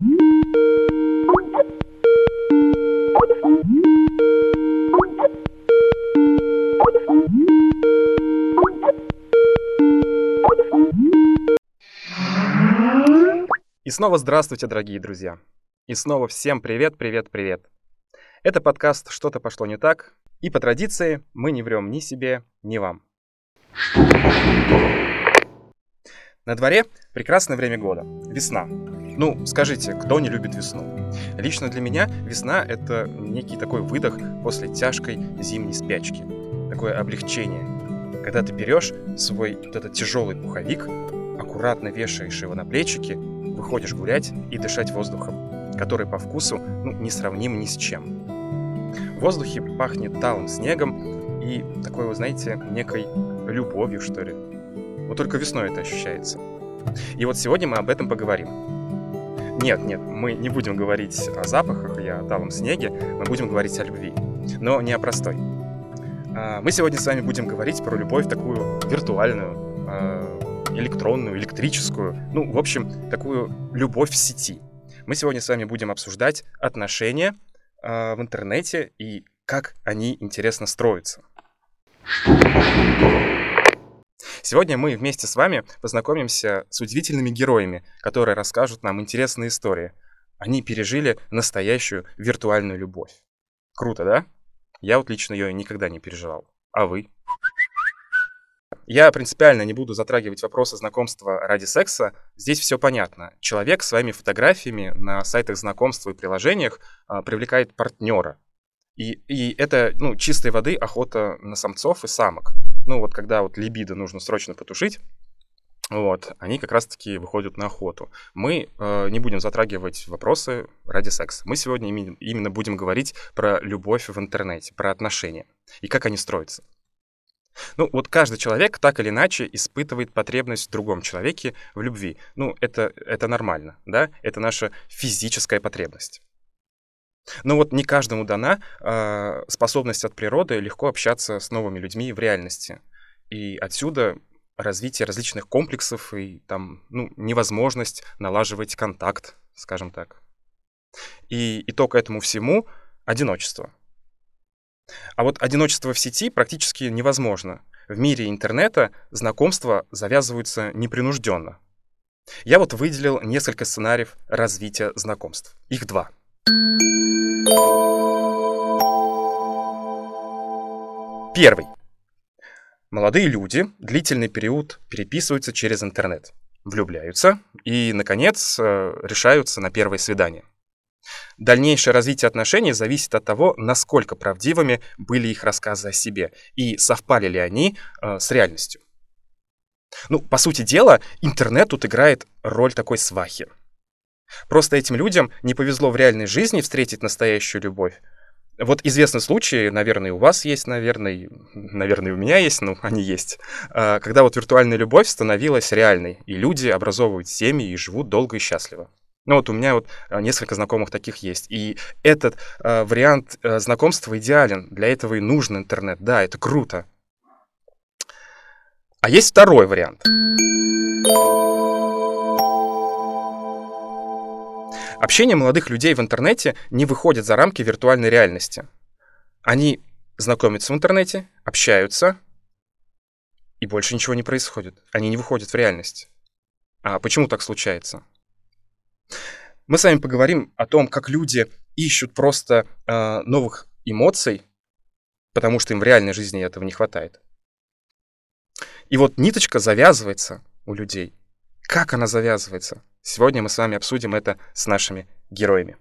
И снова здравствуйте, дорогие друзья. И снова всем привет, привет, привет. Это подкаст «Что-то пошло не так», и по традиции мы не врем ни себе, ни вам. На дворе прекрасное время года – весна. Ну, скажите, кто не любит весну? Лично для меня весна – это некий такой выдох после тяжкой зимней спячки. Такое облегчение. Когда ты берешь свой вот этот тяжелый пуховик, аккуратно вешаешь его на плечики выходишь гулять и дышать воздухом, который по вкусу ну, не сравним ни с чем. В воздухе пахнет талым снегом и такой, вы знаете, некой любовью, что ли. Вот только весной это ощущается. И вот сегодня мы об этом поговорим. Нет, нет, мы не будем говорить о запахах и о талом снеге, мы будем говорить о любви, но не о простой. А, мы сегодня с вами будем говорить про любовь такую виртуальную, а, электронную, электрическую, ну, в общем, такую любовь в сети. Мы сегодня с вами будем обсуждать отношения э, в интернете и как они интересно строятся. Сегодня мы вместе с вами познакомимся с удивительными героями, которые расскажут нам интересные истории. Они пережили настоящую виртуальную любовь. Круто, да? Я вот лично ее никогда не переживал. А вы? Я принципиально не буду затрагивать вопросы знакомства ради секса. Здесь все понятно. Человек своими фотографиями на сайтах знакомства и приложениях а, привлекает партнера. И, и это, ну, чистой воды охота на самцов и самок. Ну, вот когда вот либидо нужно срочно потушить, вот, они как раз-таки выходят на охоту. Мы э, не будем затрагивать вопросы ради секса. Мы сегодня именно будем говорить про любовь в интернете, про отношения и как они строятся. Ну, вот каждый человек так или иначе испытывает потребность в другом человеке в любви. Ну, это, это нормально, да? Это наша физическая потребность. Но вот не каждому дана э, способность от природы легко общаться с новыми людьми в реальности. И отсюда развитие различных комплексов и там, ну, невозможность налаживать контакт, скажем так. И итог этому всему — одиночество. А вот одиночество в сети практически невозможно. В мире интернета знакомства завязываются непринужденно. Я вот выделил несколько сценариев развития знакомств. Их два. Первый. Молодые люди длительный период переписываются через интернет, влюбляются и, наконец, э, решаются на первое свидание – Дальнейшее развитие отношений зависит от того, насколько правдивыми были их рассказы о себе и совпали ли они э, с реальностью. Ну, по сути дела, интернет тут играет роль такой свахи. Просто этим людям не повезло в реальной жизни встретить настоящую любовь. Вот известный случай, наверное, у вас есть, наверное, наверное, у меня есть, ну, они есть, э, когда вот виртуальная любовь становилась реальной, и люди образовывают семьи и живут долго и счастливо. Ну вот у меня вот э, несколько знакомых таких есть. И этот э, вариант э, знакомства идеален. Для этого и нужен интернет. Да, это круто. А есть второй вариант. Общение молодых людей в интернете не выходит за рамки виртуальной реальности. Они знакомятся в интернете, общаются, и больше ничего не происходит. Они не выходят в реальность. А почему так случается? Мы с вами поговорим о том, как люди ищут просто э, новых эмоций, потому что им в реальной жизни этого не хватает. И вот ниточка завязывается у людей. Как она завязывается? Сегодня мы с вами обсудим это с нашими героями.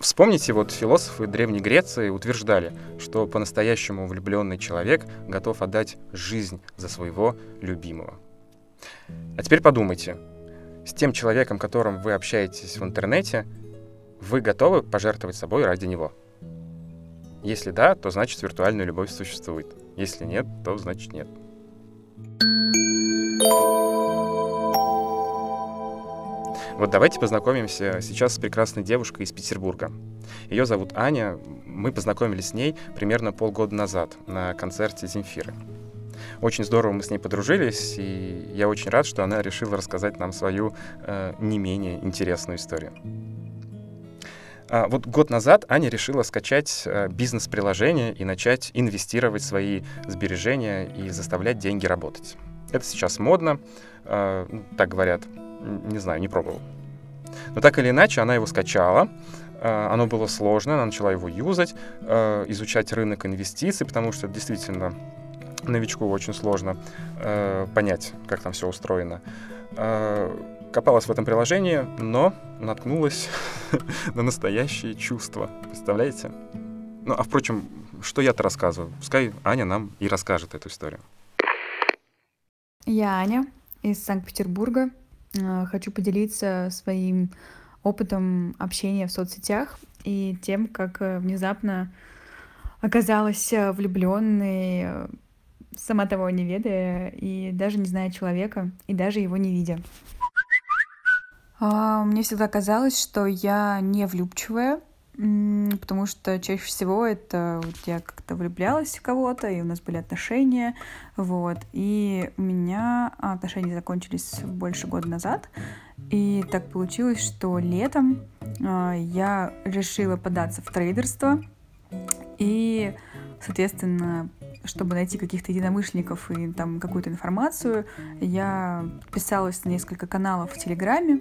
Вспомните, вот философы Древней Греции утверждали, что по-настоящему влюбленный человек готов отдать жизнь за своего любимого. А теперь подумайте, с тем человеком, которым вы общаетесь в интернете, вы готовы пожертвовать собой ради него? Если да, то значит виртуальная любовь существует. Если нет, то значит нет. Вот давайте познакомимся сейчас с прекрасной девушкой из Петербурга. Ее зовут Аня. Мы познакомились с ней примерно полгода назад на концерте Земфиры. Очень здорово мы с ней подружились, и я очень рад, что она решила рассказать нам свою э, не менее интересную историю. А, вот год назад Аня решила скачать э, бизнес-приложение и начать инвестировать свои сбережения и заставлять деньги работать. Это сейчас модно, э, ну, так говорят, не знаю, не пробовал. Но так или иначе, она его скачала, э, оно было сложно, она начала его юзать, изучать рынок инвестиций, потому что действительно новичку очень сложно понять, как там все устроено копалась в этом приложении, но наткнулась на настоящие чувства. Представляете? Ну, а впрочем, что я-то рассказываю? Пускай Аня нам и расскажет эту историю. Я Аня из Санкт-Петербурга. Э, хочу поделиться своим опытом общения в соцсетях и тем, как э, внезапно оказалась э, влюбленной, сама того не ведая, и даже не зная человека, и даже его не видя. А, мне всегда казалось, что я не влюбчивая, потому что чаще всего это вот я как-то влюблялась в кого-то, и у нас были отношения, вот. И у меня отношения закончились больше года назад, и так получилось, что летом а, я решила податься в трейдерство, и, соответственно, чтобы найти каких-то единомышленников и там какую-то информацию, я подписалась на несколько каналов в Телеграме,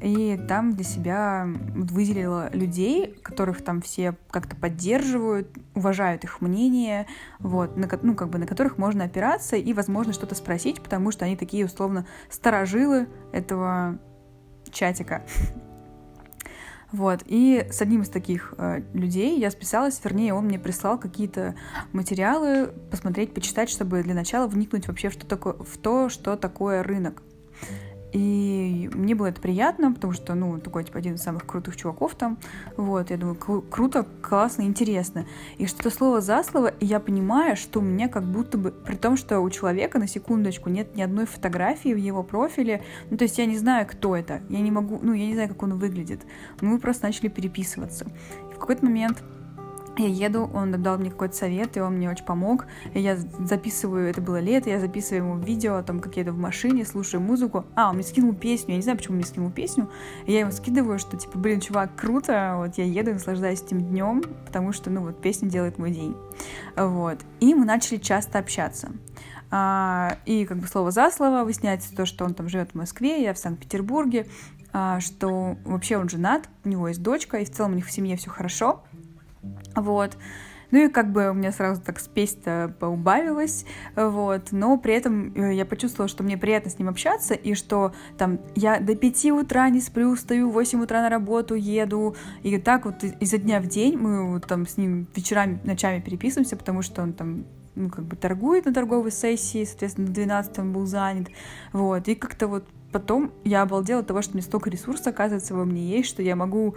и там для себя выделила людей, которых там все как-то поддерживают, уважают их мнение, вот, на, ну, как бы на которых можно опираться и, возможно, что-то спросить, потому что они такие, условно, старожилы этого чатика. Вот. И с одним из таких э, людей я списалась, вернее, он мне прислал какие-то материалы посмотреть, почитать, чтобы для начала вникнуть вообще в, что такое, в то, что такое рынок. И мне было это приятно, потому что, ну, такой, типа, один из самых крутых чуваков там. Вот, я думаю, кру- круто, классно, интересно. И что-то слово за слово, и я понимаю, что у меня как будто бы, при том, что у человека, на секундочку, нет ни одной фотографии в его профиле, ну, то есть я не знаю, кто это, я не могу, ну, я не знаю, как он выглядит. Мы просто начали переписываться. И в какой-то момент я еду, он дал мне какой-то совет, и он мне очень помог. И я записываю, это было лето, я записываю ему видео о том, как еду в машине, слушаю музыку. А, он мне скинул песню, я не знаю, почему он мне скинул песню. И я ему скидываю, что, типа, блин, чувак, круто, вот я еду наслаждаюсь этим днем, потому что, ну, вот песня делает мой день. Вот. И мы начали часто общаться. А, и как бы слово за слово выясняется то, что он там живет в Москве, я в Санкт-Петербурге, а, что вообще он женат, у него есть дочка, и в целом у них в семье все хорошо. Вот. Ну и как бы у меня сразу так спесь-то поубавилась, вот, но при этом э, я почувствовала, что мне приятно с ним общаться, и что там я до 5 утра не сплю, встаю, в 8 утра на работу еду, и так вот изо дня в день мы вот там с ним вечерами, ночами переписываемся, потому что он там ну, как бы торгует на торговой сессии, соответственно, на 12 он был занят, вот, и как-то вот потом я обалдела от того, что мне столько ресурсов, оказывается, во мне есть, что я могу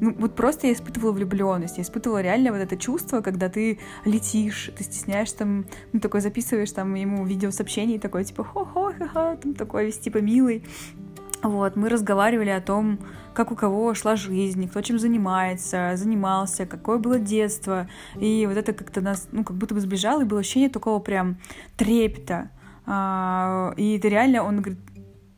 ну, вот просто я испытывала влюбленность, я испытывала реально вот это чувство, когда ты летишь, ты стесняешься там, ну, такой записываешь там ему видеосообщение, такой, типа, хо-хо-ха-ха, там такой весь, типа, милый. Вот, мы разговаривали о том, как у кого шла жизнь, кто чем занимается, занимался, какое было детство. И вот это как-то нас, ну, как будто бы сближало, и было ощущение такого прям трепета. А, и это реально, он говорит,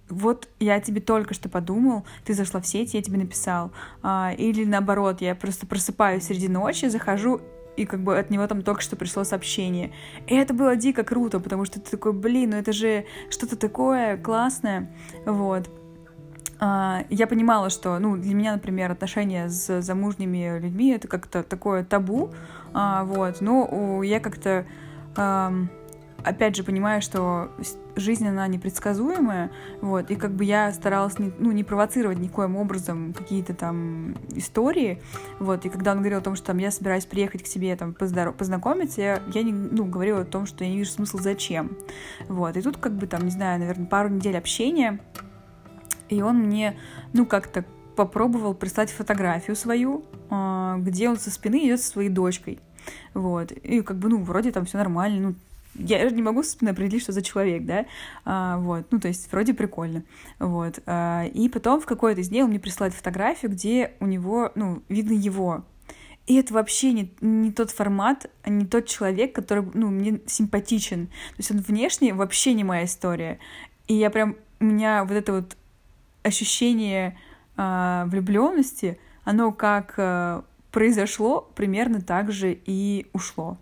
вот я тебе только что подумал, ты зашла в сеть, я тебе написал. А, или наоборот, я просто просыпаюсь среди ночи, захожу, и как бы от него там только что пришло сообщение. И это было дико круто, потому что ты такой, блин, ну это же что-то такое классное, вот. А, я понимала, что, ну, для меня, например, отношения с замужними людьми это как-то такое табу, а, вот, но я как-то опять же, понимаю, что жизнь, она непредсказуемая, вот, и как бы я старалась не, ну, не провоцировать никоим образом какие-то там истории, вот, и когда он говорил о том, что там я собираюсь приехать к себе там поздоров... познакомиться, я, я не, ну, говорила о том, что я не вижу смысла зачем, вот, и тут как бы там, не знаю, наверное, пару недель общения, и он мне, ну, как-то попробовал прислать фотографию свою, а, где он со спины идет со своей дочкой. Вот. И как бы, ну, вроде там все нормально, ну, я не могу определить, что за человек, да, а, вот, ну, то есть вроде прикольно, вот, а, и потом в какой-то из дней он мне присылает фотографию, где у него, ну, видно его, И это вообще не, не тот формат, а не тот человек, который, ну, мне симпатичен. То есть он внешне вообще не моя история. И я прям, у меня вот это вот ощущение э, влюбленности, оно как э, произошло, примерно так же и ушло.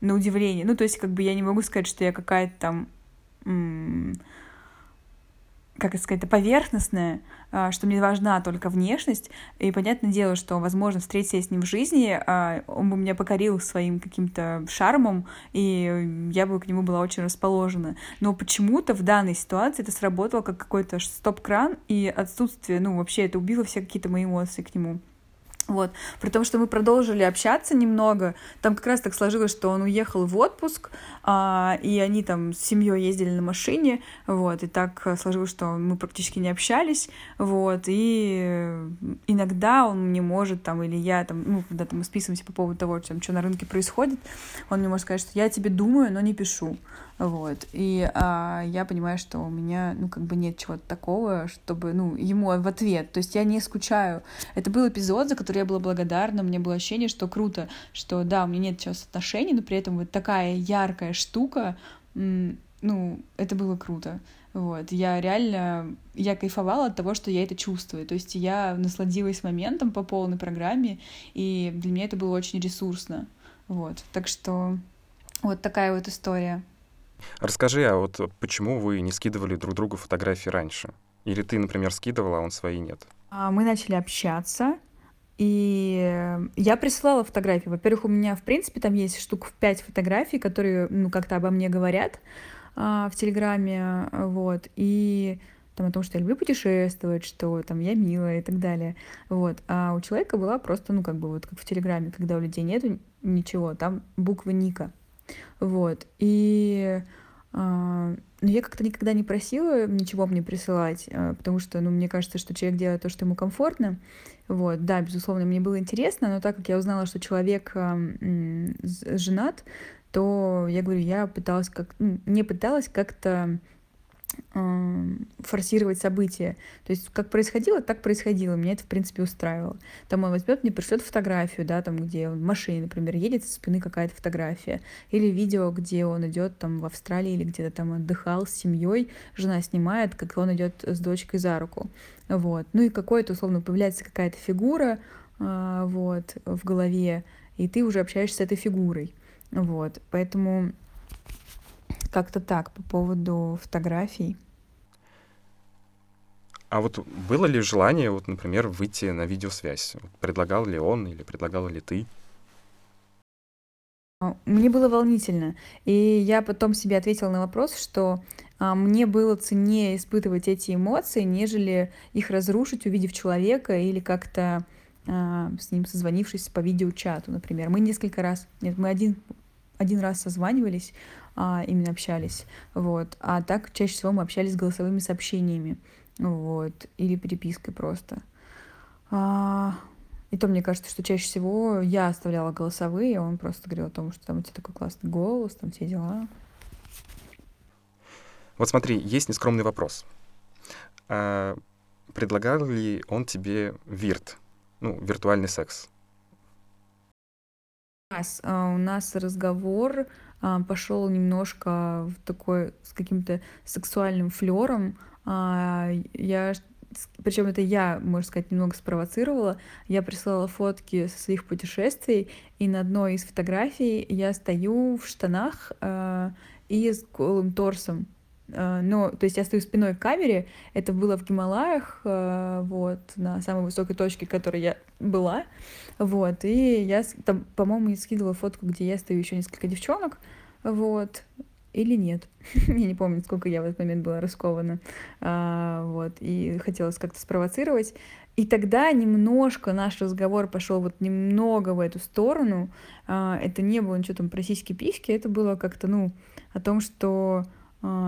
На удивление. Ну, то есть, как бы я не могу сказать, что я какая-то там как это сказать, поверхностная, а, что мне важна только внешность. И понятное дело, что, возможно, встретиться с ним в жизни, а, он бы меня покорил своим каким-то шармом, и я бы к нему была очень расположена. Но почему-то в данной ситуации это сработало как какой-то стоп-кран, и отсутствие, ну, вообще это убило все какие-то мои эмоции к нему. Вот. При том, что мы продолжили общаться немного, там как раз так сложилось, что он уехал в отпуск, а, и они там с семьей ездили на машине, вот, и так сложилось, что мы практически не общались, вот, и иногда он мне может там, или я там, ну, когда там мы списываемся по поводу того, там, что на рынке происходит, он мне может сказать, что я тебе думаю, но не пишу, вот. И а, я понимаю, что у меня, ну, как бы нет чего-то такого, чтобы, ну, ему в ответ. То есть я не скучаю. Это был эпизод, за который я была благодарна. У меня было ощущение, что круто, что да, у меня нет сейчас отношений, но при этом вот такая яркая штука, ну, это было круто. Вот, я реально, я кайфовала от того, что я это чувствую. То есть я насладилась моментом по полной программе, и для меня это было очень ресурсно. Вот, так что вот такая вот история. Расскажи, а вот почему вы не скидывали друг другу фотографии раньше? Или ты, например, скидывала, а он свои нет? А, мы начали общаться, и я присылала фотографии. Во-первых, у меня, в принципе, там есть штук в пять фотографий, которые, ну, как-то обо мне говорят а, в Телеграме, вот, и там о том, что я люблю путешествовать, что там я милая и так далее, вот. А у человека была просто, ну, как бы вот как в Телеграме, когда у людей нету ничего, там буквы Ника, вот. И но я как-то никогда не просила ничего мне присылать, а, потому что, ну, мне кажется, что человек делает то, что ему комфортно. Вот, да, безусловно, мне было интересно, но так как я узнала, что человек а, женат, то я говорю, я пыталась как, ну, не пыталась как-то форсировать события. То есть как происходило, так происходило. Меня это, в принципе, устраивало. Там он возьмет, мне пришлет фотографию, да, там, где он в машине, например, едет со спины какая-то фотография. Или видео, где он идет там в Австралии или где-то там отдыхал с семьей, жена снимает, как он идет с дочкой за руку. Вот. Ну и какое-то, условно, появляется какая-то фигура, а, вот, в голове, и ты уже общаешься с этой фигурой. Вот. Поэтому как-то так по поводу фотографий. А вот было ли желание, вот, например, выйти на видеосвязь? Предлагал ли он или предлагала ли ты? А, мне было волнительно. И я потом себе ответила на вопрос, что а, мне было ценнее испытывать эти эмоции, нежели их разрушить, увидев человека или как-то а, с ним созвонившись по видеочату, например. Мы несколько раз, нет, мы один, один раз созванивались, а, именно общались, вот. А так чаще всего мы общались голосовыми сообщениями, вот, или перепиской просто. А, и то мне кажется, что чаще всего я оставляла голосовые, а он просто говорил о том, что там у тебя такой классный голос, там все дела. Вот смотри, есть нескромный вопрос. А, предлагал ли он тебе вирт, ну, виртуальный секс? У нас, а, у нас разговор пошел немножко в такой с каким-то сексуальным флером. А, я причем это я, можно сказать, немного спровоцировала. Я прислала фотки со своих путешествий, и на одной из фотографий я стою в штанах э, и с голым торсом. Э, но, то есть я стою спиной к камере, это было в Гималаях, э, вот, на самой высокой точке, которой я была, вот, и я там, по-моему, скидывала фотку, где я стою еще несколько девчонок, вот, или нет. я не помню, сколько я в этот момент была раскована, а, вот, и хотелось как-то спровоцировать. И тогда немножко наш разговор пошел вот немного в эту сторону. А, это не было ничего там про сиськи-письки, это было как-то, ну, о том, что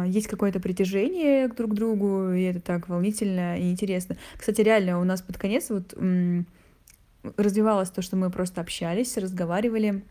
есть какое-то притяжение друг к другу, и это так волнительно и интересно. Кстати, реально у нас под конец вот развивалось то, что мы просто общались, разговаривали,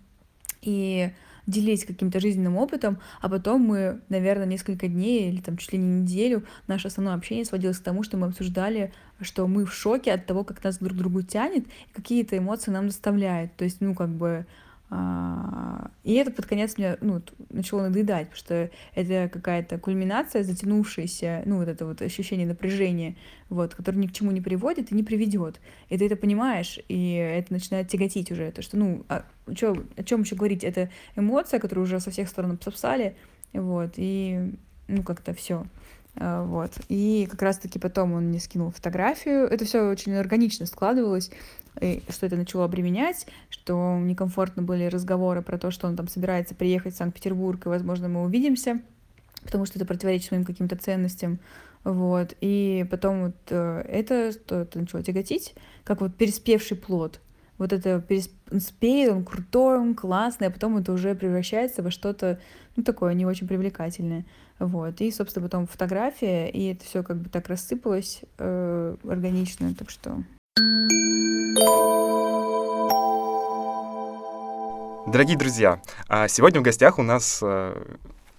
и делить каким-то жизненным опытом, а потом мы, наверное, несколько дней или там чуть ли не неделю наше основное общение сводилось к тому, что мы обсуждали, что мы в шоке от того, как нас друг к другу тянет и какие-то эмоции нам доставляет. То есть, ну, как бы а, и это под конец мне ну, начало надоедать, потому что это какая-то кульминация, затянувшаяся, ну, вот это вот ощущение напряжения, вот, которое ни к чему не приводит и не приведет. И ты это понимаешь, и это начинает тяготить уже. То, что, ну, а, чё, о чем еще говорить? Это эмоция, которую уже со всех сторон обсосали, вот, и, ну, как-то все. А, вот. И как раз-таки потом он мне скинул фотографию. Это все очень органично складывалось что это начало обременять, что некомфортно были разговоры про то, что он там собирается приехать в Санкт-Петербург, и, возможно, мы увидимся, потому что это противоречит моим каким-то ценностям. Вот. И потом вот э, это, что это начало тяготить, как вот переспевший плод. Вот это переспеет, он крутой, он классный, а потом это уже превращается во что-то, ну, такое не очень привлекательное. Вот. И, собственно, потом фотография, и это все как бы так рассыпалось э, органично, так что Дорогие друзья, а сегодня в гостях у нас э,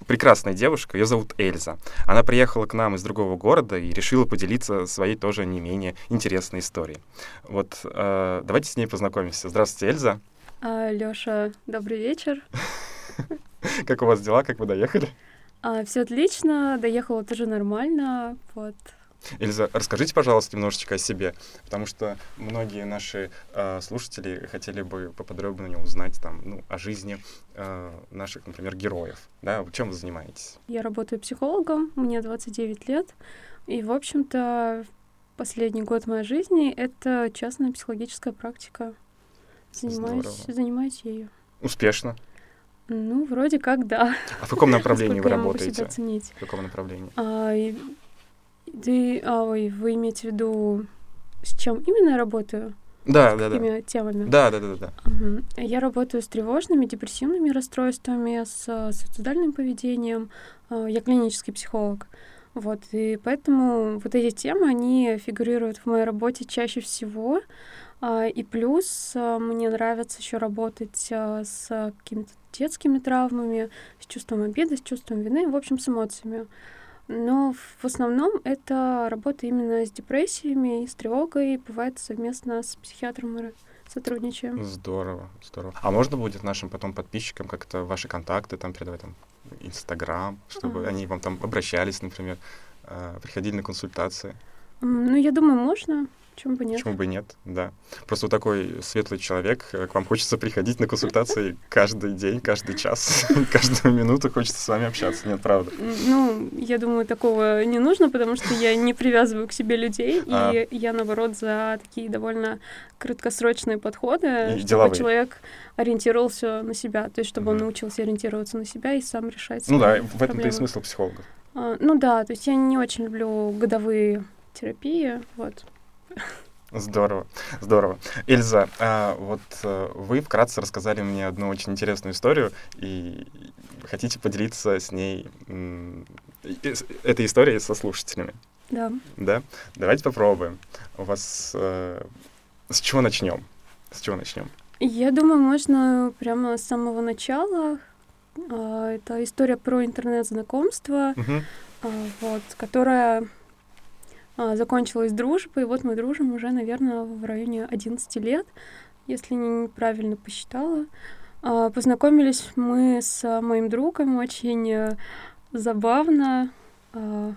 прекрасная девушка, ее зовут Эльза. Она приехала к нам из другого города и решила поделиться своей тоже не менее интересной историей. Вот э, давайте с ней познакомимся. Здравствуйте, Эльза. А, Лёша, добрый вечер. Как у вас дела, как вы доехали? А, все отлично, доехала тоже нормально, вот. Эльза, расскажите, пожалуйста, немножечко о себе, потому что многие наши э, слушатели хотели бы поподробнее узнать там, ну, о жизни э, наших, например, героев. Да? Чем вы занимаетесь? Я работаю психологом, мне 29 лет, и, в общем-то, последний год моей жизни — это частная психологическая практика. Занимаюсь, Здорово. занимаюсь ею. Успешно? Ну, вроде как, да. А в каком направлении вы работаете? В каком направлении? А, ты, а, ой, вы имеете в виду, с чем именно я работаю? Да, с да, да. темами? Да, да, да, да. Угу. Я работаю с тревожными, депрессивными расстройствами, с, с суицидальным поведением. А, я клинический психолог. Вот, и поэтому вот эти темы, они фигурируют в моей работе чаще всего. А, и плюс мне нравится еще работать с какими-то детскими травмами, с чувством обиды, с чувством вины, в общем, с эмоциями. Но в основном это работа именно с депрессиями и с тревогой, бывает совместно с психиатром мы сотрудничаем. Здорово, здорово. А можно будет нашим потом подписчикам как-то ваши контакты там передавать, там, Инстаграм, чтобы ага. они вам там обращались, например, э, приходили на консультации? Ну, я думаю, можно. Почему бы нет? Почему бы нет, да. Просто вот такой светлый человек, э, к вам хочется приходить на консультации каждый день, каждый час, каждую минуту хочется с вами общаться, нет, правда? Ну, я думаю, такого не нужно, потому что я не привязываю к себе людей, а. и я, наоборот, за такие довольно краткосрочные подходы, и чтобы деловые. человек ориентировался на себя, то есть чтобы mm-hmm. он научился ориентироваться на себя и сам решать Ну да, в этом-то и смысл психологов. А, ну да, то есть я не очень люблю годовые терапии, вот. Здорово, здорово. Эльза, а вот а, вы вкратце рассказали мне одну очень интересную историю, и хотите поделиться с ней, этой историей со слушателями? Да. Да? Давайте попробуем. У вас... А, с чего начнем? С чего начнем? Я думаю, можно прямо с самого начала. А, это история про интернет-знакомство, угу. а, вот, которая закончилась дружба, и вот мы дружим уже, наверное, в районе 11 лет, если неправильно посчитала. А, познакомились мы с моим другом очень э, забавно. А,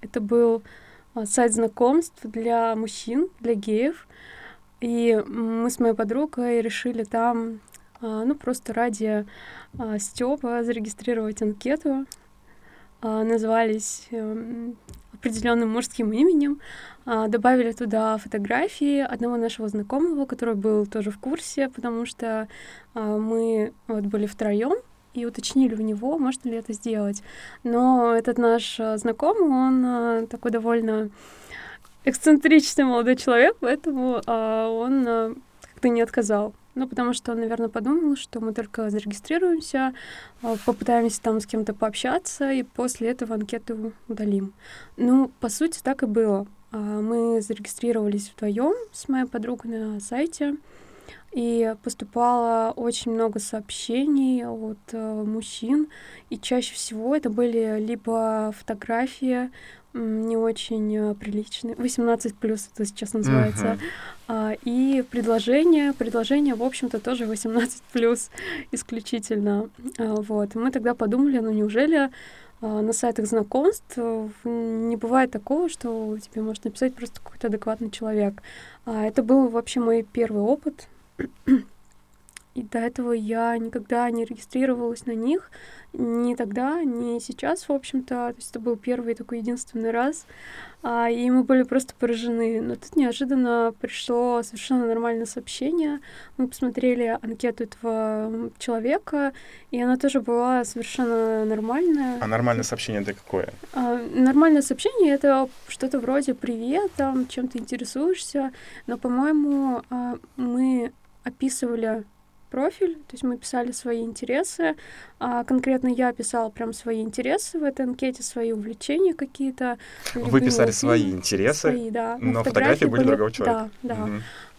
это был сайт знакомств для мужчин, для геев. И мы с моей подругой решили там, ну, просто ради Степа зарегистрировать анкету. Назвались эм, определенным мужским именем, а, добавили туда фотографии одного нашего знакомого, который был тоже в курсе, потому что а, мы вот были втроем и уточнили у него, можно ли это сделать. Но этот наш а, знакомый, он такой довольно эксцентричный молодой человек, поэтому он как-то не отказал. Ну, потому что он, наверное, подумал, что мы только зарегистрируемся, а, попытаемся там с кем-то пообщаться, и после этого анкету удалим. Ну, по сути, так и было. А, мы зарегистрировались вдвоем с моей подругой на сайте. и поступало очень много сообщений от э, мужчин, и чаще всего это были либо фотографии не очень э, приличные, 18 плюс это сейчас называется, uh-huh. и предложения, предложения, в общем-то, тоже 18 плюс исключительно, а, вот. мы тогда подумали, ну неужели а, на сайтах знакомств э, не бывает такого, что тебе может написать просто какой-то адекватный человек. Это был вообще мой первый опыт и до этого я никогда не регистрировалась на них, ни тогда, ни сейчас, в общем-то. То есть это был первый такой единственный раз. А, и мы были просто поражены. Но тут неожиданно пришло совершенно нормальное сообщение. Мы посмотрели анкету этого человека, и она тоже была совершенно нормальная. А нормальное сообщение это какое? А, нормальное сообщение это что-то вроде «Привет, там, чем ты интересуешься?» Но, по-моему, а, мы описывали профиль, то есть мы писали свои интересы, а конкретно я писала прям свои интересы в этой анкете, свои увлечения какие-то. Вы писали свои интересы, свои, да. но фотографии были другого человека. Да, да. Угу.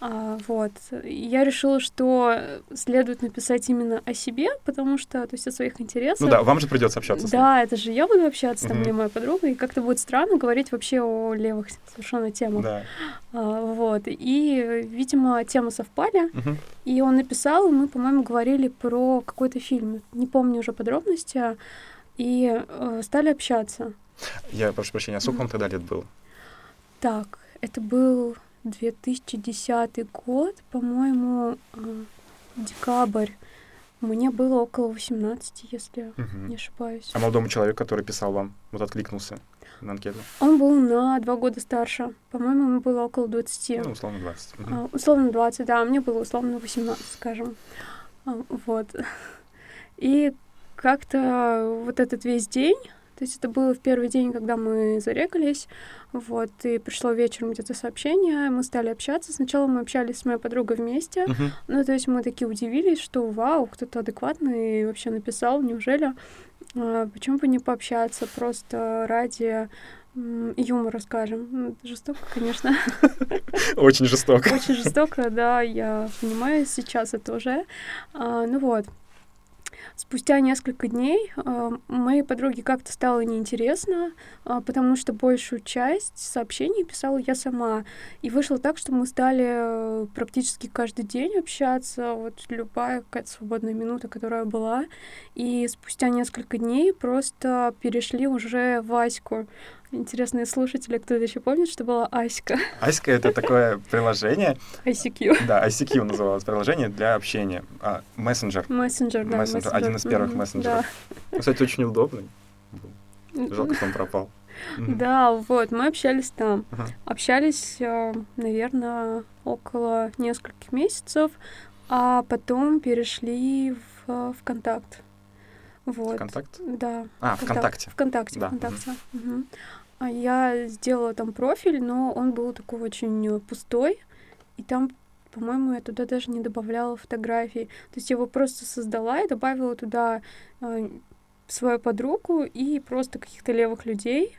А, вот. Я решила, что следует написать именно о себе, потому что, то есть о своих интересах. Ну да, вам же придется общаться. Да, это же я буду общаться, там, угу. мне моя подруга, и как-то будет странно говорить вообще о левых совершенно темах. Да. А, вот. И, видимо, темы совпали, угу. и он написал, и мы, по-моему, говорили про какой-то фильм, не помню уже подробности, и э, стали общаться. Я прошу прощения, а сколько вам тогда лет было? Так, это был 2010 год, по-моему, э, декабрь. Мне было около 18, если угу. не ошибаюсь. А молодому человеку, который писал вам, вот откликнулся на анкету? Он был на два года старше. По-моему, ему было около 20. Ну, условно 20. Угу. А, условно 20, да. Мне было условно 18, скажем. А, вот. И как-то вот этот весь день то есть это было в первый день, когда мы зарекались, вот, и пришло вечером где-то сообщение, мы стали общаться. Сначала мы общались с моей подругой вместе, uh-huh. ну, то есть мы такие удивились, что вау, кто-то адекватный вообще написал, неужели? А, почему бы не пообщаться просто ради юмора, скажем. Жестоко, конечно. Очень жестоко. Очень жестоко, да, я понимаю сейчас это уже. А, ну вот. Спустя несколько дней э, моей подруге как-то стало неинтересно, э, потому что большую часть сообщений писала я сама. И вышло так, что мы стали э, практически каждый день общаться, вот любая какая-то свободная минута, которая была. И спустя несколько дней просто перешли уже в Аську. Интересные слушатели, кто еще помнит, что была Аська? Аська — это такое приложение. ICQ. Да, ICQ называлось приложение для общения. А, мессенджер. Мессенджер, да. Мессенджер, один из первых mm-hmm, мессенджеров. Да. Кстати, очень удобный. Жалко, что он пропал. Да, вот, мы общались там. Общались, э, наверное, около нескольких месяцев, а потом перешли в э, ВКонтакт. Вот. ВКонтакт? Да. А, ВКонтакте. ВКонтакте, да. ВКонтакте. Угу. А я сделала там профиль, но он был такой очень пустой, и там, по-моему, я туда даже не добавляла фотографии. То есть я его просто создала и добавила туда э, свою подругу и просто каких-то левых людей,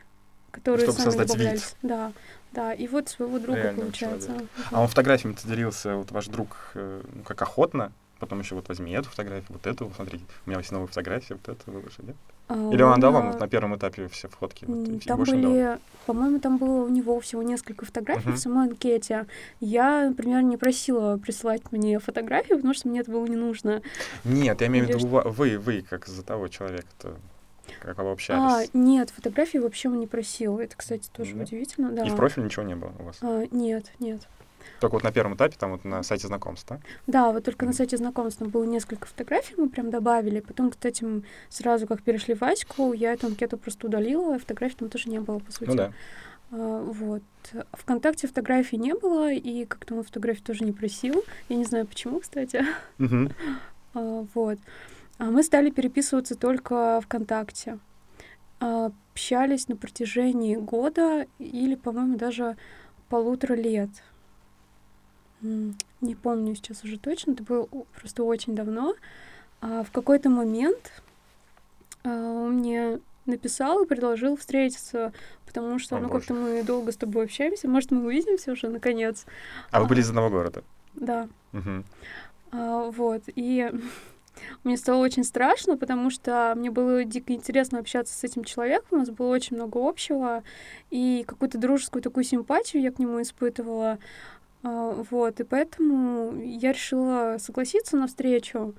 которые Чтобы сами добавлялись. Вид. Да, да, и вот своего друга Реально получается. Человек. А он фотографиями-то делился, вот ваш друг, э, ну, как охотно, потом еще вот возьми эту фотографию, вот эту, смотрите, у меня есть новая фотография, вот эту выложи, нет? А, Или он отдал вам на первом этапе все фотки? Вот, там были, по-моему, там было у него всего несколько фотографий uh-huh. в самой анкете. Я, например, не просила присылать мне фотографии, потому что мне это было не нужно. Нет, я имею в виду вы, вы, как за того человека-то как вы общались? А, нет, фотографии вообще он не просил. Это, кстати, тоже да. удивительно, да. И в профиле ничего не было у вас? А, нет, нет. Только вот на первом этапе, там вот на сайте знакомств, да? Да, вот только на сайте знакомств там было несколько фотографий, мы прям добавили. Потом, кстати, мы сразу как перешли в Аську, я эту анкету просто удалила, фотографий там тоже не было, по сути. Ну да. А, вот. Вконтакте фотографий не было, и как-то он фотографии тоже не просил. Я не знаю, почему, кстати. Uh-huh. а, вот. А мы стали переписываться только ВКонтакте. А, общались на протяжении года или, по-моему, даже полутора лет. Не помню сейчас уже точно, это было просто очень давно. А в какой-то момент а, он мне написал и предложил встретиться, потому что, О, ну, как-то мы долго с тобой общаемся, может, мы увидимся уже наконец. А вы были из одного города? Да. Мгм. А, вот, и мне стало очень страшно, потому что мне было дико интересно общаться с этим человеком, у нас было очень много общего, и какую-то дружескую такую симпатию я к нему испытывала. А, вот, и поэтому я решила согласиться на встречу.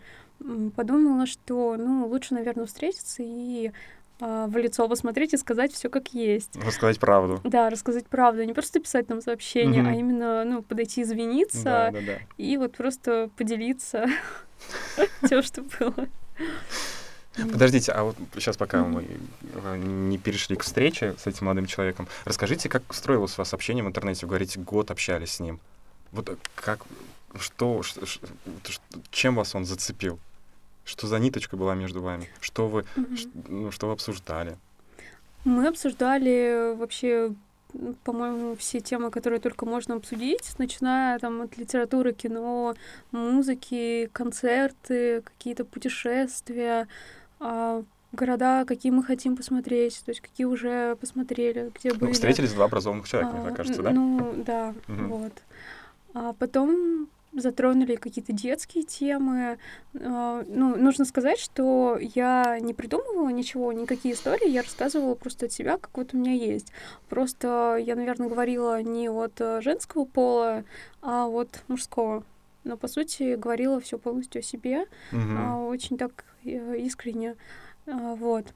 Подумала, что, ну, лучше, наверное, встретиться и а, в лицо посмотреть и сказать все как есть. Рассказать правду. Да, рассказать правду, не просто писать нам сообщение, Мгм. а именно, ну, подойти извиниться Да, да, да. и вот просто поделиться тем, что было. Подождите, а вот сейчас, пока мы не перешли к встрече с этим молодым человеком, расскажите, как строилось у вас общение в интернете? Вы говорите, год общались с ним. Вот э, как, что, ш- ш- чем вас он зацепил? Что за ниточка была между вами? Что вы, Мгм. ш- ну, что вы обсуждали? Мы обсуждали вообще, м, по-моему, все темы, которые только можно обсудить, начиная там от литературы, кино, музыки, концерты, какие-то путешествия, а, города, какие мы хотим посмотреть, то есть какие уже посмотрели, где Ну, были. встретились два образованных человека, мне А, так кажется, н- да? Ну, да, Мгм. вот. А потом затронули какие-то детские темы. А, Ну, нужно сказать, что я не придумывала ничего, никакие истории, я рассказывала просто от себя, как вот у меня есть. Просто я, наверное, говорила не от э, женского пола, а от мужского. Но, по сути, говорила все полностью о себе, а, очень так э, искренне. А, Вот.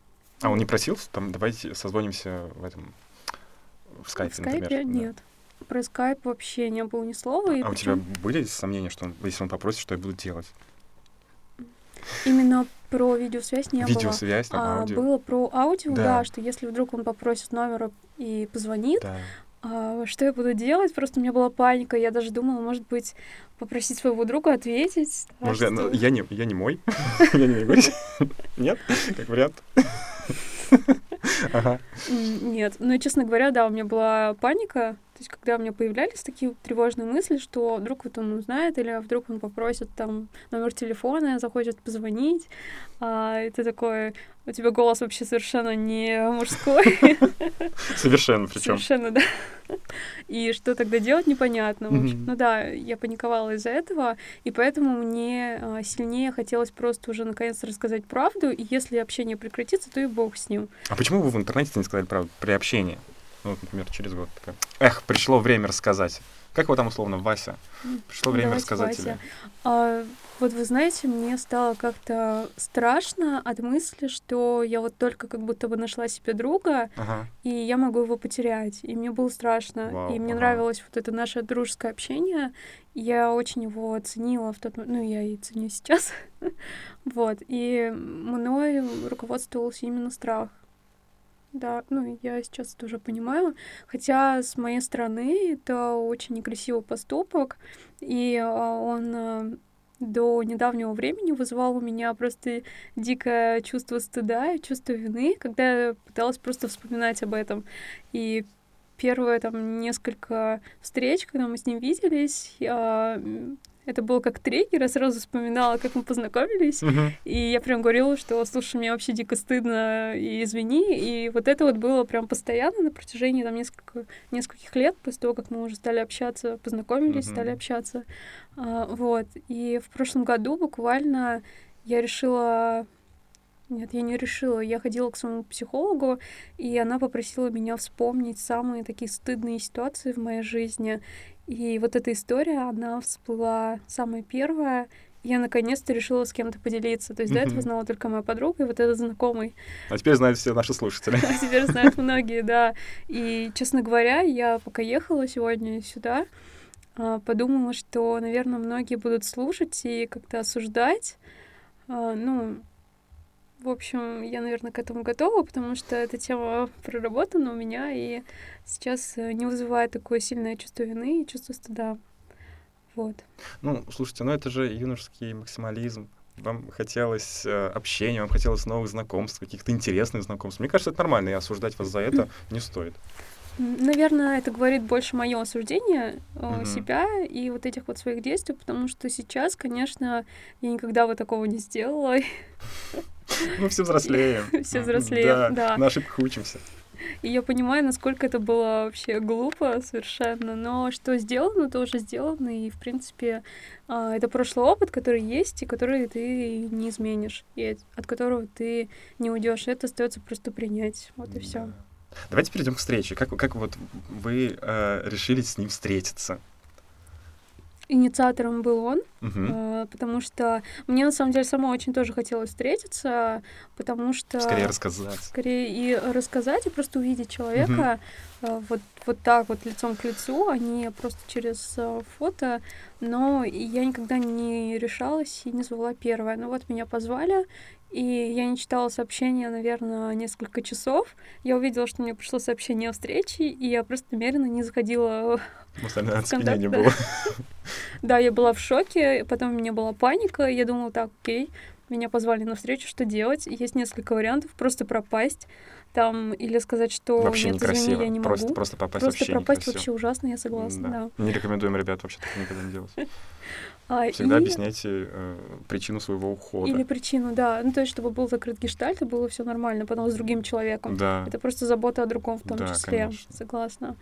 А он не просил, там, давайте созвонимся в этом, в скайпе, В скайпе например? да. Про скайп вообще не было ни слова. и А у тебя были сомнения, что он, если он попросит, что я буду делать? Именно про видеосвязь не было. Видеосвязь, там, А, аудио? было про аудио, Да. да. что если вдруг он попросит номера и позвонит, Да. а, что я буду делать? Просто у меня была паника, я даже думала, может быть, попросить своего друга ответить. Может, я, ну, я не, я не мой, я не могу. Нет, как вариант. Ага. Нет, ну, честно говоря, да, у меня была паника, есть когда у меня появлялись такие тревожные мысли, что вдруг вот он узнает, или вдруг он попросит там номер телефона, захочет позвонить, а, и ты такой, у тебя голос вообще совершенно не мужской, Совершенно причем. совершенно, да. И что тогда делать, непонятно. В общем, Мгм. ну да, я паниковала из-за этого, и поэтому мне а, сильнее хотелось просто уже наконец рассказать правду, и если общение прекратится, то и бог с ним. А почему вы в интернете не сказали правду при общении? Ну, вот, например, через год. такая, Эх, пришло время рассказать. Как его там условно, Вася? Пришло время Давайте рассказать Вася. тебе. А, вот вы знаете, мне стало как-то страшно от мысли, что я вот только как будто бы нашла себе друга, Ага. и я могу его потерять. И мне было страшно. Вау, и мне ага. нравилось вот это наше дружеское общение. Я очень его оценила в тот момент. Ну, я и ценю сейчас. вот. И мной руководствовался именно страх. Да, ну, я сейчас это уже понимаю. Хотя с моей стороны это очень некрасивый поступок, и а, он а, до недавнего времени вызывал у меня просто дикое чувство стыда и чувство вины, когда я пыталась просто вспоминать об этом. И первые там несколько встреч, когда мы с ним виделись, я, это было как триггер, я сразу вспоминала, как мы познакомились, Мгм. и я прям говорила, что, слушай, мне вообще дико стыдно, и извини. И вот это вот было прям постоянно на протяжении там несколько, нескольких лет, после того, как мы уже стали общаться, познакомились, Мгм. стали общаться. А, вот. И в прошлом году буквально я решила... Нет, я не решила. Я ходила к своему психологу, и она попросила меня вспомнить самые такие стыдные ситуации в моей жизни. И вот эта история, она всплыла самая первая. Я наконец-то решила с кем-то поделиться. То есть до этого знала только моя подруга и вот этот знакомый. А теперь знают все наши слушатели. А теперь знают многие, да. И, честно говоря, я пока ехала сегодня сюда, а, подумала, что, наверное, многие будут слушать и как-то осуждать. А, Ну, в общем, я, наверное, к этому готова, потому что эта тема проработана у меня и сейчас э, не вызывает такое сильное чувство вины и чувство стыда. Вот. Ну, слушайте, ну это же юношеский максимализм. Вам хотелось э, общения, вам хотелось новых знакомств, каких-то интересных знакомств. Мне кажется, это нормально, и осуждать вас за это не стоит. Наверное, это говорит больше мое осуждение Мгм. себя и вот этих вот своих действий, потому что сейчас, конечно, я никогда бы такого не сделала. Мы все взрослеем. Все взрослеем, да. На ошибках учимся. И я понимаю, насколько это было вообще глупо совершенно. Но что сделано, то уже сделано. И, в принципе, а, это прошлый опыт, который есть, и который ты не изменишь. И от которого ты не уйдешь. Это остается просто принять. Вот и все. Давайте перейдем к встрече. Как, как вот вы э, решили с ним встретиться? Инициатором был он, угу. потому что мне на самом деле сама очень тоже хотелось встретиться, потому что скорее рассказать, скорее и рассказать и просто увидеть человека угу. вот вот так вот лицом к лицу, а не просто через э, фото. Но я никогда не решалась и не звала первая. Ну вот меня позвали, и я не читала сообщения, наверное, несколько часов. Я увидела, что мне пришло сообщение о встрече, и я просто намеренно не заходила Эмоциональное в было. Да, я была в шоке, потом у меня была паника, я думала, так, окей, меня позвали на встречу, что делать? Есть несколько вариантов, просто пропасть там или сказать, что вообще нет, некрасиво. извини, я не просто, могу. Просто попасть просто вообще пропасть некрасиво. вообще ужасно, я согласна, да. да. Не рекомендуем, ребят, вообще так никогда не делать. А, Всегда и... объясняйте э, причину своего ухода. Или причину, да. Ну, то есть, чтобы был закрыт гештальт, и было все нормально, потом с другим человеком. Да. Это просто забота о другом в том да, числе. Конечно. Согласна.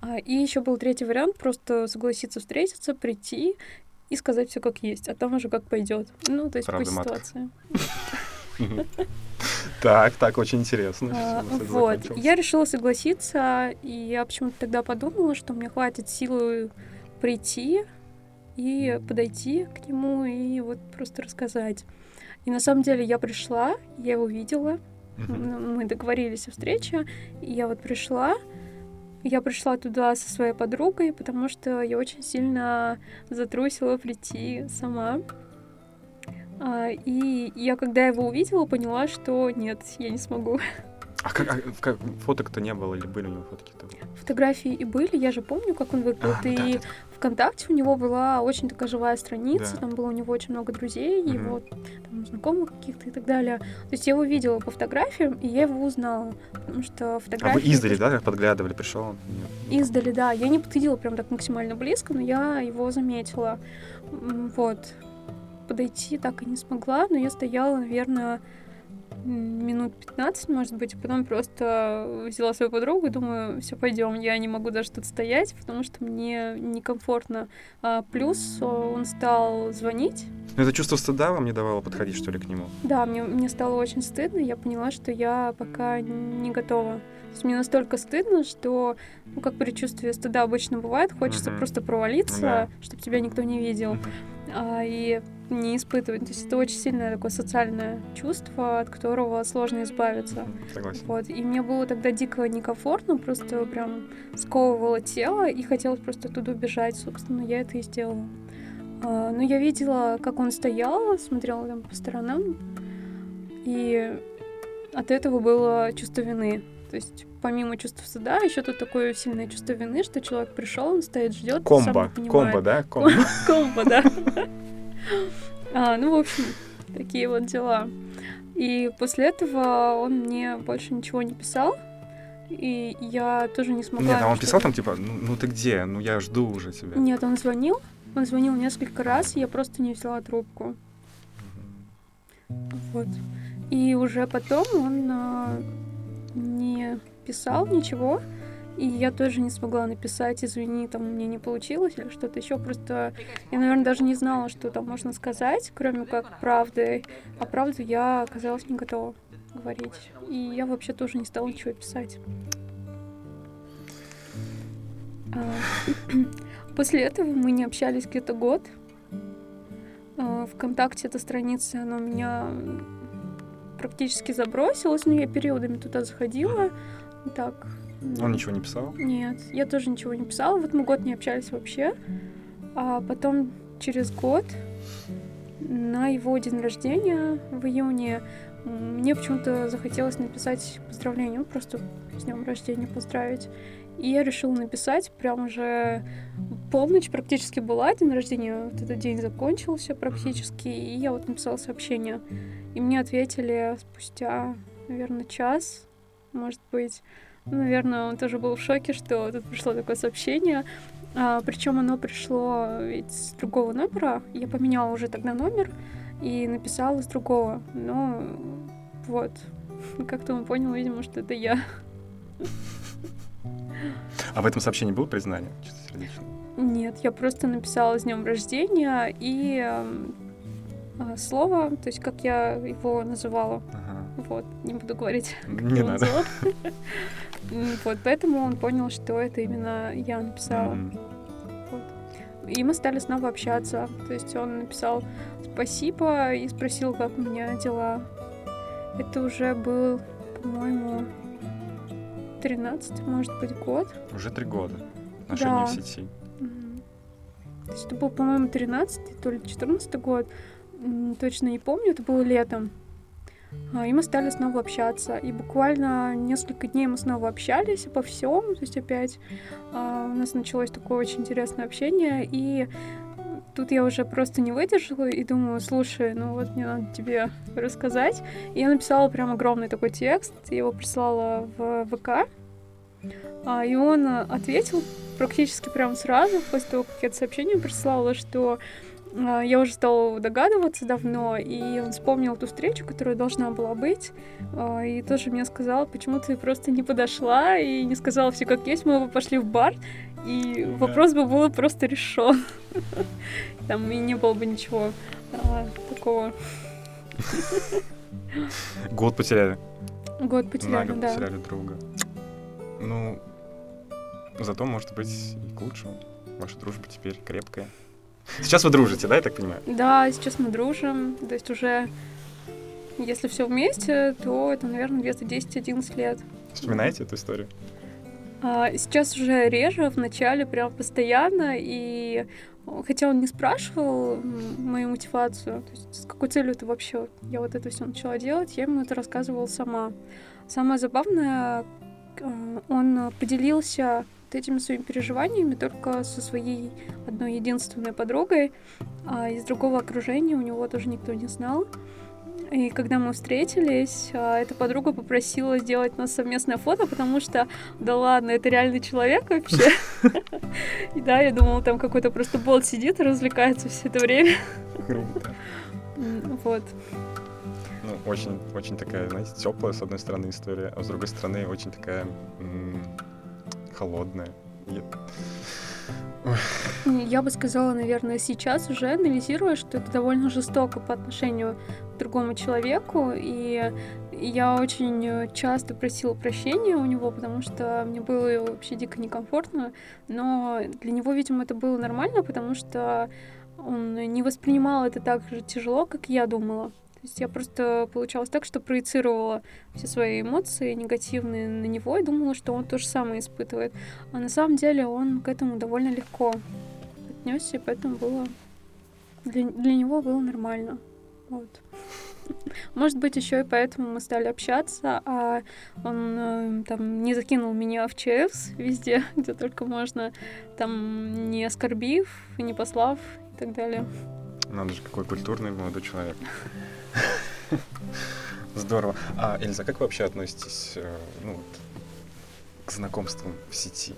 А, и еще был третий вариант: просто согласиться встретиться, прийти и сказать все как есть, а там уже как пойдет. Ну, то есть Правда, по ситуации. Так, так, очень интересно. А, Вот, я решила согласиться, и я почему-то тогда подумала, что мне хватит силы прийти и подойти к нему и вот просто рассказать. И на самом деле я пришла, я его видела, м, мы договорились о встрече, и я вот пришла, я пришла туда со своей подругой, потому что я очень сильно затрусила прийти сама. А, И я, когда его увидела, поняла, что нет, я не смогу. А как, а как фоток-то не было или были у него фотки-то? Фотографии и были, я же помню, как он выглядит. А, ну и да, да. ВКонтакте у него была очень такая живая страница, Да. там было у него очень много друзей, Мгм. его там, знакомых каких-то и так далее. То есть я его видела по фотографиям, и я его узнала, потому что А фотографии... вы издали, да, как подглядывали, пришел он? Издали, да. Я не подходила прям так максимально близко, но я его заметила. Вот. Подойти так и не смогла, но я стояла, наверное, минут 15, может быть, а потом просто взяла свою подругу и думаю, все, пойдем, я не могу даже тут стоять, потому что мне некомфортно. А, плюс он стал звонить. Это чувство стыда вам не давало подходить, что ли, к нему? Да, мне, мне стало очень стыдно, я поняла, что я пока не готова. Есть мне настолько стыдно, что, ну, как предчувствие стыда обычно бывает, хочется Мгм. просто провалиться, Да. чтобы тебя никто не видел, Мгм. а, и не испытывать. То есть это очень сильное такое социальное чувство, от которого сложно избавиться. Согласен. Вот. И мне было тогда дико некомфортно, просто прям сковывало тело, и хотелось просто оттуда убежать. Собственно, я это и сделала. А, но я видела, как он стоял, смотрела там по сторонам, и от этого было чувство вины. То есть помимо чувства стыда, еще тут такое сильное чувство вины, что человек пришел, он стоит, ждет. Комбо, комбо, да? Комбо. Комбо, да. А, ну, в общем, такие вот дела. И после этого он мне больше ничего не писал, и я тоже не смогла... Нет, а он писал там, типа, ну, ну ты где? Ну я жду уже тебя. Нет, он звонил, он звонил несколько раз, и я просто не взяла трубку. Вот. И уже потом он а, не писал ничего, и я тоже не смогла написать, извини, там у меня не получилось или что-то еще. Просто я, наверное, даже не знала, что там можно сказать, кроме как правды. А правду я оказалась не готова говорить. И я вообще тоже не стала ничего писать. А, После этого мы не общались где-то год. А, Вконтакте эта страница, она у меня практически забросилась, но я периодами туда заходила. Так. Он ничего не писал? Нет, я тоже ничего не писала. Вот мы год не общались вообще. А потом через год на его день рождения в июне мне почему-то захотелось написать поздравление, ну, просто с днем рождения поздравить. И я решила написать, прям уже полночь практически была, день рождения, вот этот день закончился практически, и я вот написала сообщение. И мне ответили спустя, наверное, час, может быть. Ну, наверное, он тоже был в шоке, что тут пришло такое сообщение. А, причем оно пришло ведь с другого номера. Я поменяла уже тогда номер и написала с другого. Но вот, как-то он понял, видимо, что это я. А в этом сообщении было признание чистосердечное? Нет, я просто написала с днем рождения и э, слово, то есть как я его называла. Ага. Вот, не буду говорить. Не надо. Вот, поэтому он понял, что это именно я написала. И мы стали снова общаться. То есть он написал спасибо и спросил, как у меня дела. Это уже был, по-моему, 13, может быть, год. Уже три года. Отношения да. в сети. То есть это был, по-моему, 13 то ли 14 год. Точно не помню, это было летом. А, и мы стали снова общаться. И буквально несколько дней мы снова общались по всем. То есть опять а, у нас началось такое очень интересное общение. И тут я уже просто не выдержала и думаю, слушай, ну вот мне надо тебе рассказать. И я написала прям огромный такой текст, я его прислала в ВК, а, и он ответил практически прям сразу, после того, как я это сообщение прислала, что а, я уже стала догадываться давно, и он вспомнил ту встречу, которая должна была быть, а, и тоже мне сказал, почему ты просто не подошла и не сказала все как есть, мы бы пошли в бар, и вопрос бы был просто решен. Там и не было бы ничего а, такого. Год потеряли. Год потеряли, да. потеряли друга. Ну, зато, может быть, и к лучшему. Ваша дружба теперь крепкая. Сейчас вы дружите, да, я так понимаю? Да, сейчас мы дружим. То есть уже, если все вместе, то это, наверное, где-то 10-11 лет. Вспоминаете эту историю? А, сейчас уже реже, в начале прям постоянно, и хотя он не спрашивал мою мотивацию, то есть с какой целью это вообще я вот это все начала делать, я ему это рассказывала сама. Самое забавное, а, он поделился этими своими переживаниями только со своей одной единственной подругой, а из другого окружения у него тоже никто не знал. И когда мы встретились, а, эта подруга попросила сделать нас совместное фото, потому что, да ладно, это реальный человек вообще. И да, я думала, там какой-то просто бот сидит и развлекается все это время. Круто. Вот. Ну, очень, очень такая, знаете, теплая, с одной стороны, история, а с другой стороны, очень такая холодная. Я бы сказала, наверное, сейчас уже анализируя, что это довольно жестоко по отношению к другому человеку, и я очень часто просила прощения у него, потому что мне было вообще дико некомфортно, но для него, видимо, это было нормально, потому что он не воспринимал это так же тяжело, как я думала. То есть я просто получалось так, что проецировала все свои эмоции негативные на него и думала, что он то же самое испытывает. А на самом деле он к этому довольно легко отнесся, и поэтому было для, для него было нормально. Вот. Может быть, еще и поэтому мы стали общаться, а он э, там не закинул меня в ЧС везде, где только можно, там не оскорбив, не послав и так далее. Надо же, какой культурный молодой человек. Здорово. А, Эльза, как вы вообще относитесь э, ну, вот, к знакомствам в сети?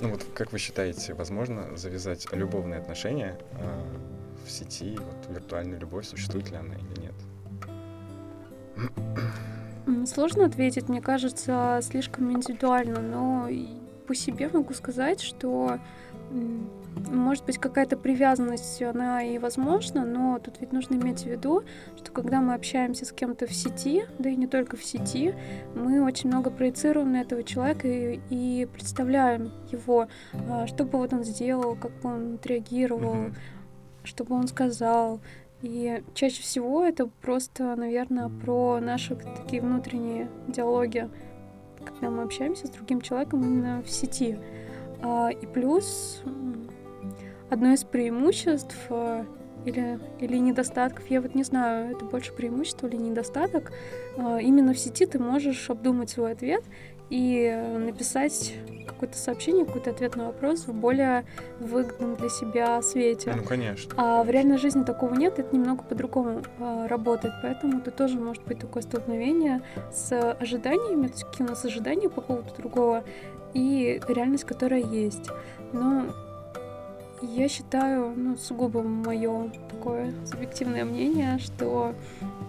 Ну вот, как вы считаете, возможно завязать любовные отношения э, в сети, вот виртуальная любовь, существует ли она или нет? Сложно ответить, мне кажется, слишком индивидуально, но по себе могу сказать, что может быть, какая-то привязанность, она и возможна, но тут ведь нужно иметь в виду, что когда мы общаемся с кем-то в сети, да и не только в сети, мы очень много проецируем на этого человека и, и представляем его, а, что бы вот он сделал, как бы он отреагировал, mm-hmm. что бы он сказал. И чаще всего это просто, наверное, про наши такие внутренние диалоги, когда мы общаемся с другим человеком именно в сети. А, и плюс одно из преимуществ э, или, или недостатков, я вот не знаю, это больше преимущество или недостаток, а, именно в сети ты можешь обдумать свой ответ и написать какое-то сообщение, какой-то ответ на вопрос в более выгодном для себя свете. Ну, конечно. А в реальной жизни такого нет, это немного по-другому э, работает, поэтому это тоже может быть такое столкновение с ожиданиями, то есть какие у нас ожидания по поводу другого и реальность, которая есть. Но я считаю, ну, сугубо мое такое субъективное мнение, что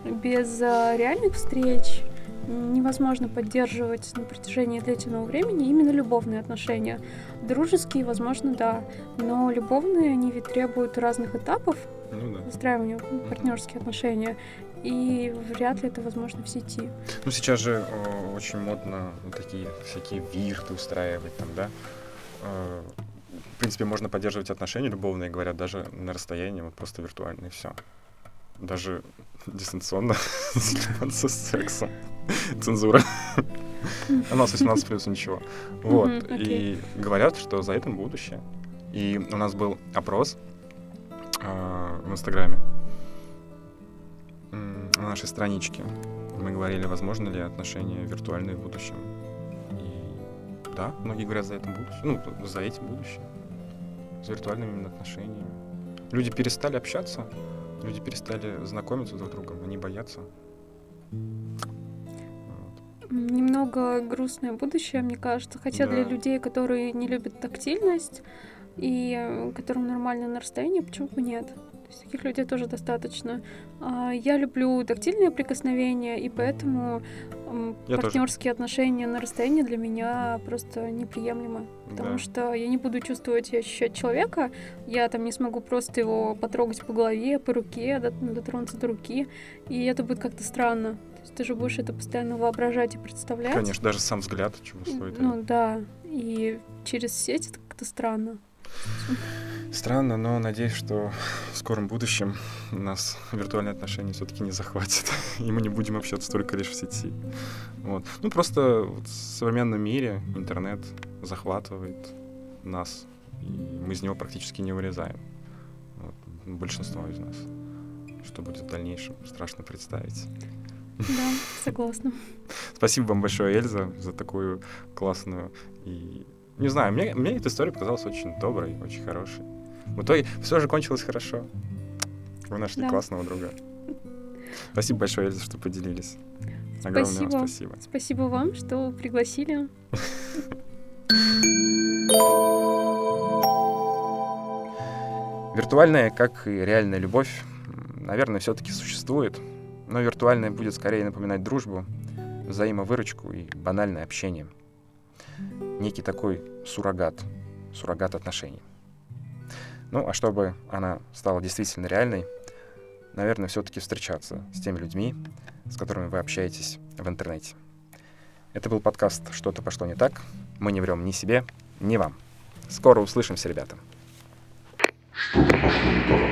без а, реальных встреч, невозможно поддерживать на протяжении длительного времени именно любовные отношения. Дружеские, возможно, да, но любовные, они ведь требуют разных этапов ну, да. выстраивания партнерских отношений, и вряд ли это возможно в сети. Ну, сейчас же о, очень модно вот такие всякие вирты устраивать там, да? Э, в принципе, можно поддерживать отношения любовные, говорят, даже на расстоянии, вот просто виртуально, и все. Даже дистанционно заниматься сексом. Цензура. У нас 18 плюс ничего. Вот. И говорят, что за этим будущее. И у нас был опрос а, в Инстаграме на нашей страничке. Мы говорили, возможно ли отношения виртуальные в будущем. Да, многие говорят за этим будущее. Ну, за этим будущее. За виртуальными именно отношениями. Люди перестали общаться, люди перестали знакомиться друг с другом, они боятся. Вот. Немного грустное будущее, мне кажется. Хотя да. для людей, которые не любят тактильность и э, которым нормально на расстоянии, почему бы нет? Есть таких людей тоже достаточно. А, я люблю тактильные прикосновения, и поэтому я партнерские тоже. отношения на расстоянии для меня просто неприемлемы. Потому да. что я не буду чувствовать и ощущать человека, я там не смогу просто его потрогать по голове, по руке, дотронуться до руки, и это будет как-то странно. То есть ты же будешь это постоянно воображать и представлять. Конечно, даже сам взгляд чего стоит. Ну да, и через сеть это как-то странно. Странно, но надеюсь, что в скором будущем нас виртуальные отношения все-таки не захватят, и мы не будем общаться только лишь в сети. Вот. Ну, просто вот в современном мире интернет захватывает нас, и мы из него практически не вырезаем. Вот. Большинство из нас. Что будет в дальнейшем, страшно представить. Да, согласна. Спасибо вам большое, Эльза, за такую классную и... Не знаю, мне, мне эта история показалась очень доброй, очень хорошей. В итоге все же кончилось хорошо. Вы нашли да. классного друга. Спасибо большое, Эльза, что поделились. Огромное спасибо. вам спасибо. Спасибо вам, что пригласили. Виртуальная, как и реальная любовь, наверное, все-таки существует, но виртуальная будет скорее напоминать дружбу, взаимовыручку и банальное общение. Некий такой суррогат, суррогат отношений. Ну, а чтобы она стала действительно реальной, наверное, все-таки встречаться с теми людьми, с которыми вы общаетесь в интернете. Это был подкаст «Что-то пошло не так». Мы не врем ни себе, ни вам. Скоро услышимся, ребята. Что-то пошло не так.